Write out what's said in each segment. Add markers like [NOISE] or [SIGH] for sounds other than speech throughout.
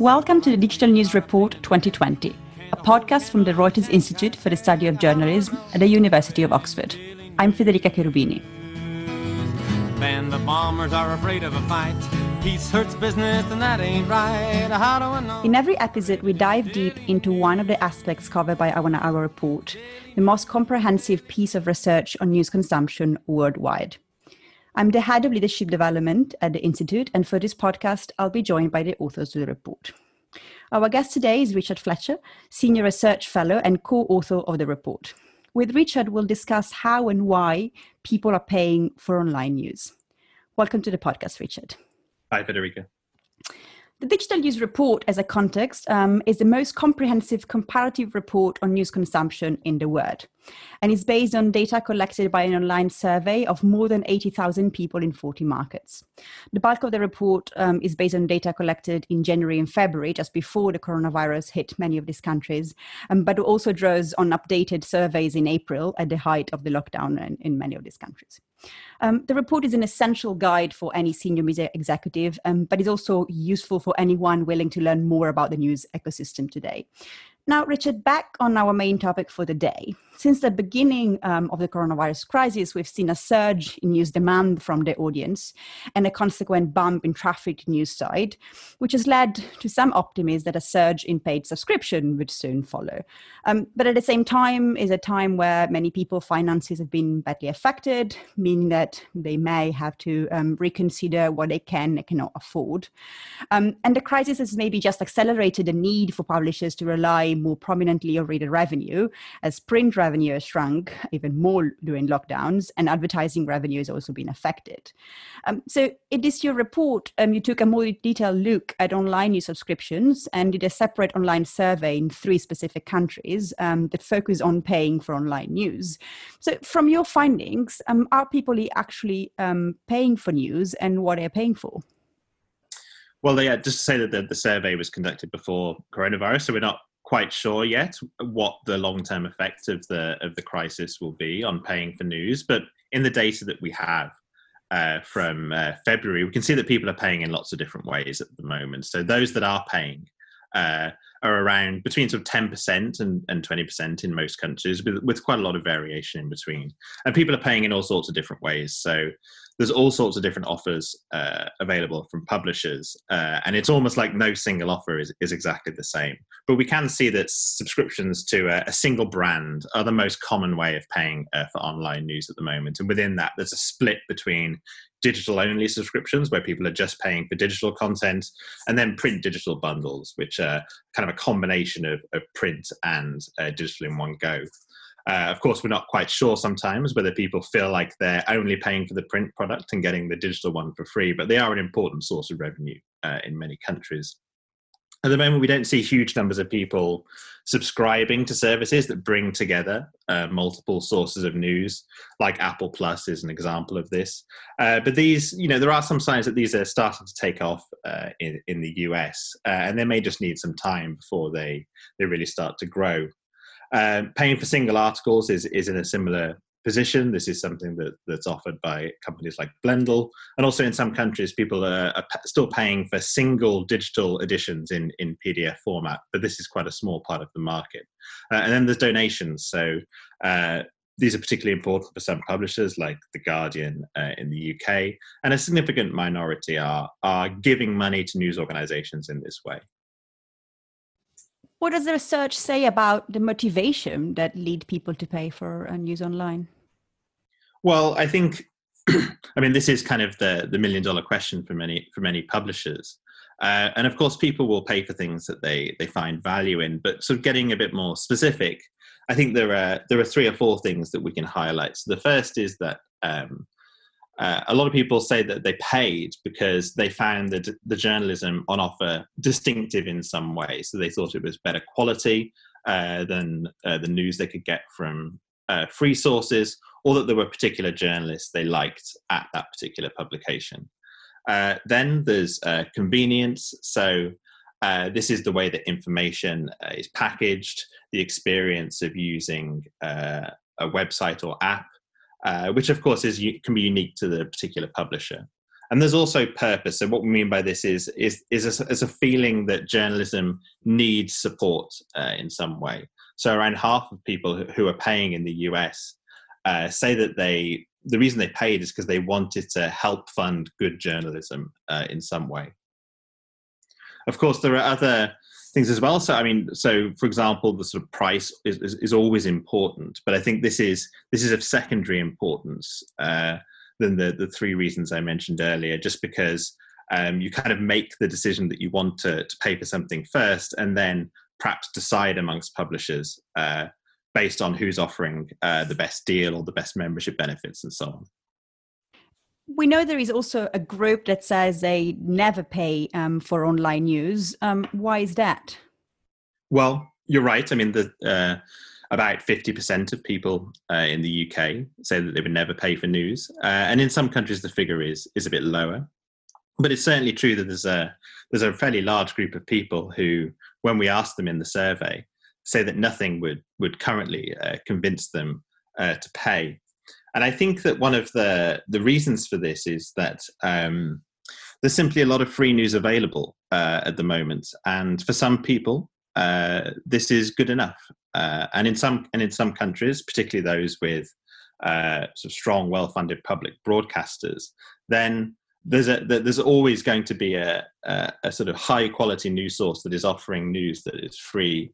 Welcome to the Digital News Report 2020, a podcast from the Reuters Institute for the Study of Journalism at the University of Oxford. I'm Federica Cherubini. Man, the bombers are afraid of a fight. Peace hurts business, and that ain't right. How do I know? In every episode, we dive deep into one of the aspects covered by our, our report, the most comprehensive piece of research on news consumption worldwide. I'm the head of leadership development at the Institute, and for this podcast, I'll be joined by the authors of the report. Our guest today is Richard Fletcher, Senior Research Fellow and co author of the report. With Richard, we'll discuss how and why people are paying for online news. Welcome to the podcast, Richard. Hi, Federica. The Digital News Report, as a context, um, is the most comprehensive comparative report on news consumption in the world and is based on data collected by an online survey of more than 80,000 people in 40 markets. The bulk of the report um, is based on data collected in January and February, just before the coronavirus hit many of these countries, um, but also draws on updated surveys in April at the height of the lockdown in, in many of these countries. Um, the report is an essential guide for any senior media executive, um, but is also useful for anyone willing to learn more about the news ecosystem today. Now, Richard, back on our main topic for the day. Since the beginning um, of the coronavirus crisis, we've seen a surge in news demand from the audience and a consequent bump in traffic news side, which has led to some optimism that a surge in paid subscription would soon follow. Um, but at the same time, is a time where many people's finances have been badly affected, meaning that they may have to um, reconsider what they can and cannot afford. Um, and the crisis has maybe just accelerated the need for publishers to rely more prominently on reader revenue as print revenue has shrunk even more during lockdowns, and advertising revenue has also been affected. Um, so, in this year report, um, you took a more detailed look at online news subscriptions and did a separate online survey in three specific countries um, that focus on paying for online news. So, from your findings, um, are people actually um, paying for news and what are they paying for? Well, yeah, just to say that the, the survey was conducted before coronavirus, so we're not quite sure yet what the long-term effect of the of the crisis will be on paying for news. But in the data that we have uh, from uh, February, we can see that people are paying in lots of different ways at the moment. So those that are paying uh, are around between sort of 10% and, and 20% in most countries, with, with quite a lot of variation in between. And people are paying in all sorts of different ways. So there's all sorts of different offers uh, available from publishers, uh, and it's almost like no single offer is, is exactly the same. But we can see that subscriptions to a, a single brand are the most common way of paying uh, for online news at the moment. And within that, there's a split between digital only subscriptions where people are just paying for digital content and then print digital bundles which are kind of a combination of, of print and uh, digital in one go uh, of course, we're not quite sure sometimes whether people feel like they're only paying for the print product and getting the digital one for free, but they are an important source of revenue uh, in many countries. At the moment, we don't see huge numbers of people subscribing to services that bring together uh, multiple sources of news, like Apple Plus is an example of this. Uh, but these, you know, there are some signs that these are starting to take off uh, in, in the US, uh, and they may just need some time before they, they really start to grow. Um, paying for single articles is, is in a similar position. This is something that, that's offered by companies like Blendle. And also in some countries, people are, are, still paying for single digital editions in, in PDF format, but this is quite a small part of the market. Uh, and then there's donations. So uh, these are particularly important for some publishers like The Guardian uh, in the UK. And a significant minority are, are giving money to news organizations in this way. What does the research say about the motivation that lead people to pay for news online? Well, I think, [CLEARS THROAT] I mean, this is kind of the the million dollar question for many for many publishers. Uh, and of course, people will pay for things that they they find value in. But sort of getting a bit more specific, I think there are there are three or four things that we can highlight. So the first is that um, uh, a lot of people say that they paid because they found the, the journalism on offer distinctive in some way. So they thought it was better quality uh, than uh, the news they could get from uh, free sources, or that there were particular journalists they liked at that particular publication. Uh, then there's convenience. So this is the way that information is packaged, the experience of using a website or app uh, which of course is can be unique to the particular publisher. and there's also purpose. So what we mean by this is is is a, is a feeling that journalism needs support uh, in some way. So around half of people who are paying in the US uh, say that they the reason they paid is because they wanted to help fund good journalism uh, in some way. Of course, there are other things as well. So, I mean, so for example, the sort of price is, is, is always important, but I think this is this is of secondary importance uh, than the the three reasons I mentioned earlier. Just because um, you kind of make the decision that you want to to pay for something first, and then perhaps decide amongst publishers uh, based on who's offering uh, the best deal or the best membership benefits and so on. We know there is also a group that says they never pay um, for online news. Um, why is that? Well, you're right. I mean, the, uh, about 50% of people uh, in the UK say that they would never pay for news. Uh, and in some countries, the figure is, is a bit lower. But it's certainly true that there's a, there's a fairly large group of people who, when we ask them in the survey, say that nothing would would currently uh, convince them uh, to pay. And I think that one of the the reasons for this is that um, there's simply a lot of free news available uh, at the moment, and for some people, uh, this is good enough. Uh, and in some and in some countries, particularly those with uh, sort of strong, well-funded public broadcasters, then there's a there's always going to be a, a, a sort of high quality news source that is offering news that is free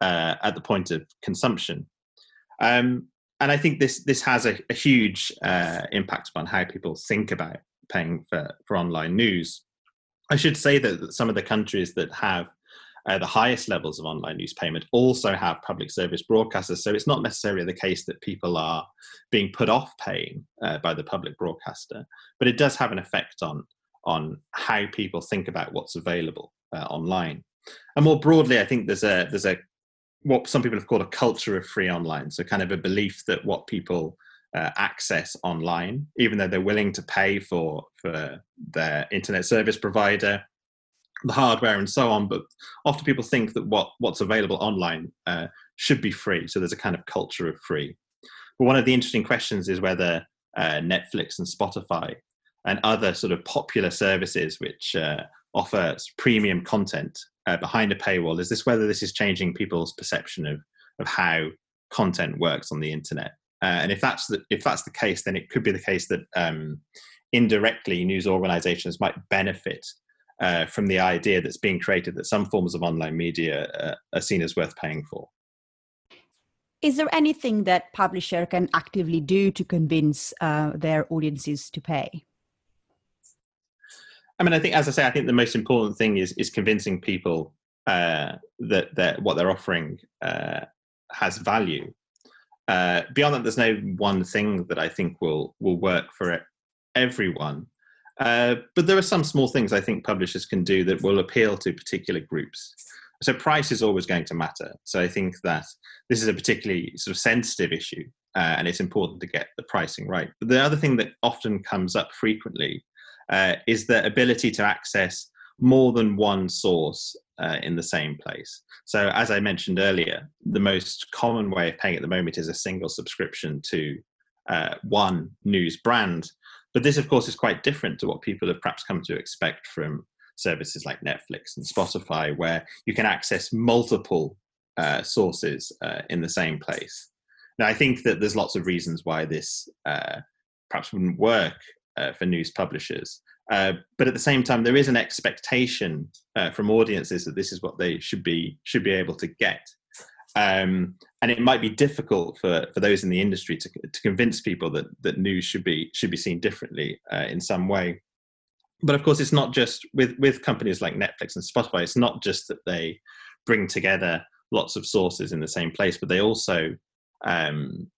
uh, at the point of consumption. Um, and I think this this has a, a huge uh, impact upon how people think about paying for, for online news. I should say that some of the countries that have uh, the highest levels of online news payment also have public service broadcasters. So it's not necessarily the case that people are being put off paying uh, by the public broadcaster, but it does have an effect on on how people think about what's available uh, online. And more broadly, I think there's a there's a what some people have called a culture of free online. So, kind of a belief that what people uh, access online, even though they're willing to pay for for their internet service provider, the hardware, and so on, but often people think that what what's available online uh, should be free. So, there's a kind of culture of free. But one of the interesting questions is whether uh, Netflix and Spotify and other sort of popular services which uh, offer premium content uh, behind a paywall is this whether this is changing people's perception of of how content works on the internet? Uh, and if that's the if that's the case then it could be the case that um, indirectly news organizations might benefit uh, from the idea that's being created that some forms of online media uh, are seen as worth paying for. Is there anything that publisher can actively do to convince uh, their audiences to pay I mean, I think, as I say, I think the most important thing is is convincing people uh, that that what they're offering uh, has value. Uh, beyond that, there's no one thing that I think will will work for everyone. Uh, but there are some small things I think publishers can do that will appeal to particular groups. So price is always going to matter. So I think that this is a particularly sort of sensitive issue, uh, and it's important to get the pricing right. But the other thing that often comes up frequently uh, is the ability to access more than one source uh, in the same place. So, as I mentioned earlier, the most common way of paying at the moment is a single subscription to uh, one news brand. But this, of course, is quite different to what people have perhaps come to expect from services like Netflix and Spotify, where you can access multiple uh, sources uh, in the same place. Now, I think that there's lots of reasons why this uh, perhaps wouldn't work uh, for news publishers. Uh, but at the same time, there is an expectation uh, from audiences that this is what they should be should be able to get, um, and it might be difficult for, for those in the industry to, to convince people that, that news should be should be seen differently uh, in some way. But of course, it's not just with with companies like Netflix and Spotify. It's not just that they bring together lots of sources in the same place, but they also um,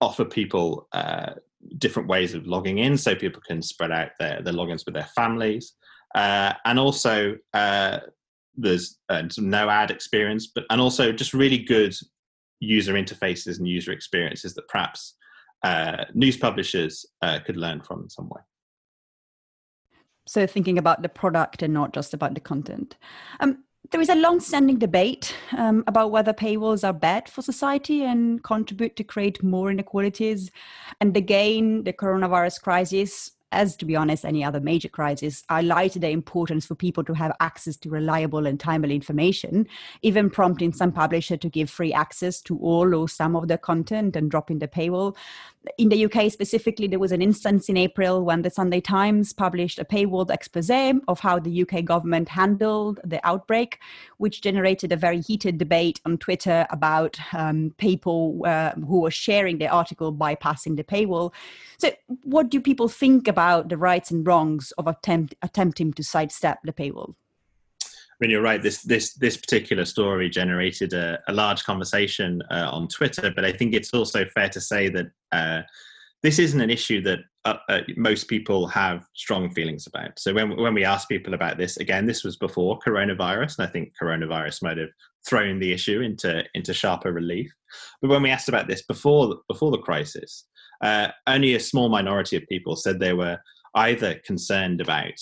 offer people uh, different ways of logging in so people can spread out their, their logins with their families. Uh, and also, uh, there's uh, no ad experience, but and also just really good user interfaces and user experiences that perhaps uh, news publishers uh, could learn from in some way. So, thinking about the product and not just about the content. Um, there is a long-standing debate um, about whether paywalls are bad for society and contribute to create more inequalities. And again, the coronavirus crisis as to be honest, any other major crisis, highlighted the importance for people to have access to reliable and timely information, even prompting some publisher to give free access to all or some of their content and dropping the paywall. In the UK specifically, there was an instance in April when the Sunday Times published a paywalled expose of how the UK government handled the outbreak, which generated a very heated debate on Twitter about um, people uh, who were sharing the article bypassing the paywall. So, what do people think about the rights and wrongs of attempt, attempting to sidestep the paywall? Mean, you're right. This this this particular story generated a, a large conversation uh, on Twitter, but I think it's also fair to say that uh, this isn't an issue that uh, uh, most people have strong feelings about. So when when we ask people about this, again, this was before coronavirus, and I think coronavirus might have thrown the issue into into sharper relief. But when we asked about this before before the crisis, uh, only a small minority of people said they were either concerned about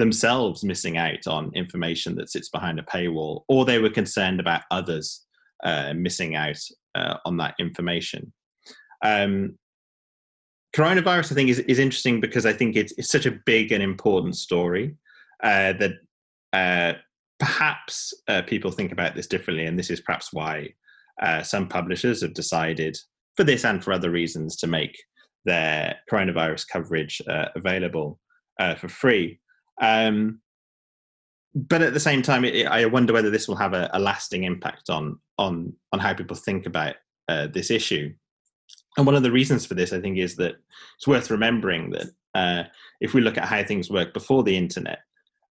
themselves missing out on information that sits behind a paywall, or they were concerned about others uh, missing out uh, on that information. Um, coronavirus, I think, is, is interesting because I think it's, it's such a big and important story uh, that uh, perhaps uh, people think about this differently, and this is perhaps why uh, some publishers have decided, for this and for other reasons, to make their coronavirus coverage available for free. Um, but at the same time, it, I wonder whether this will have a, a, lasting impact on on on how people think about uh, this issue. And one of the reasons for this, I think, is that it's worth remembering that uh, if we look at how things worked before the internet,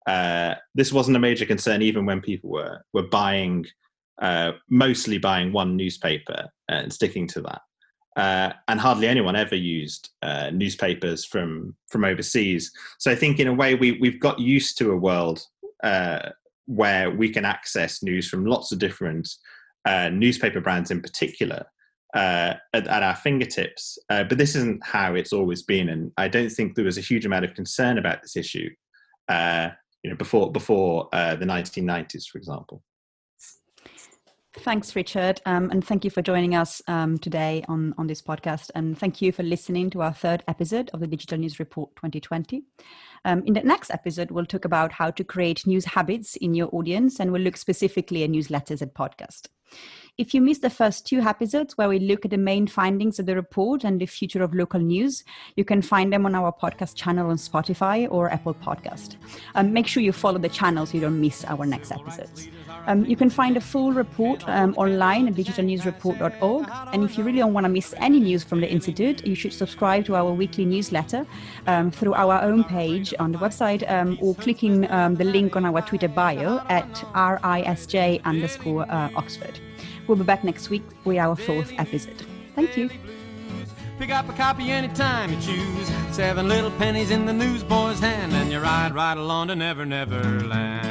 uh, this wasn't a major concern even when people were were buying, uh, mostly buying one newspaper and sticking to that uh, and hardly anyone ever used uh, newspapers from from overseas. So I think in a way we we've got used to a world uh, where we can access news from lots of different uh, newspaper brands in particular uh, at, at, our fingertips. Uh, but this isn't how it's always been, and I don't think there was a huge amount of concern about this issue. you know, before before the 1990s, for example. Thanks, Richard, um, and thank you for joining us um, today on, on this podcast. And thank you for listening to our third episode of the Digital News Report 2020. Um, in the next episode, we'll talk about how to create news habits in your audience, and we'll look specifically at newsletters and podcast. If you missed the first two episodes where we look at the main findings of the report and the future of local news, you can find them on our podcast channel on Spotify or Apple Podcast. Um, make sure you follow the channel so you don't miss our next episodes. Um, you can find a full report um, online at digitalnewsreport.org. And if you really don't want to miss any news from the Institute, you should subscribe to our weekly newsletter um, through our own page on the website um, or clicking um, the link on our Twitter bio at RISJ underscore uh, Oxford. We'll be back next week with our fourth episode. Thank you. Pick up a copy anytime you choose. Seven little pennies in the newsboy's hand, and you ride right along to Never Never Land.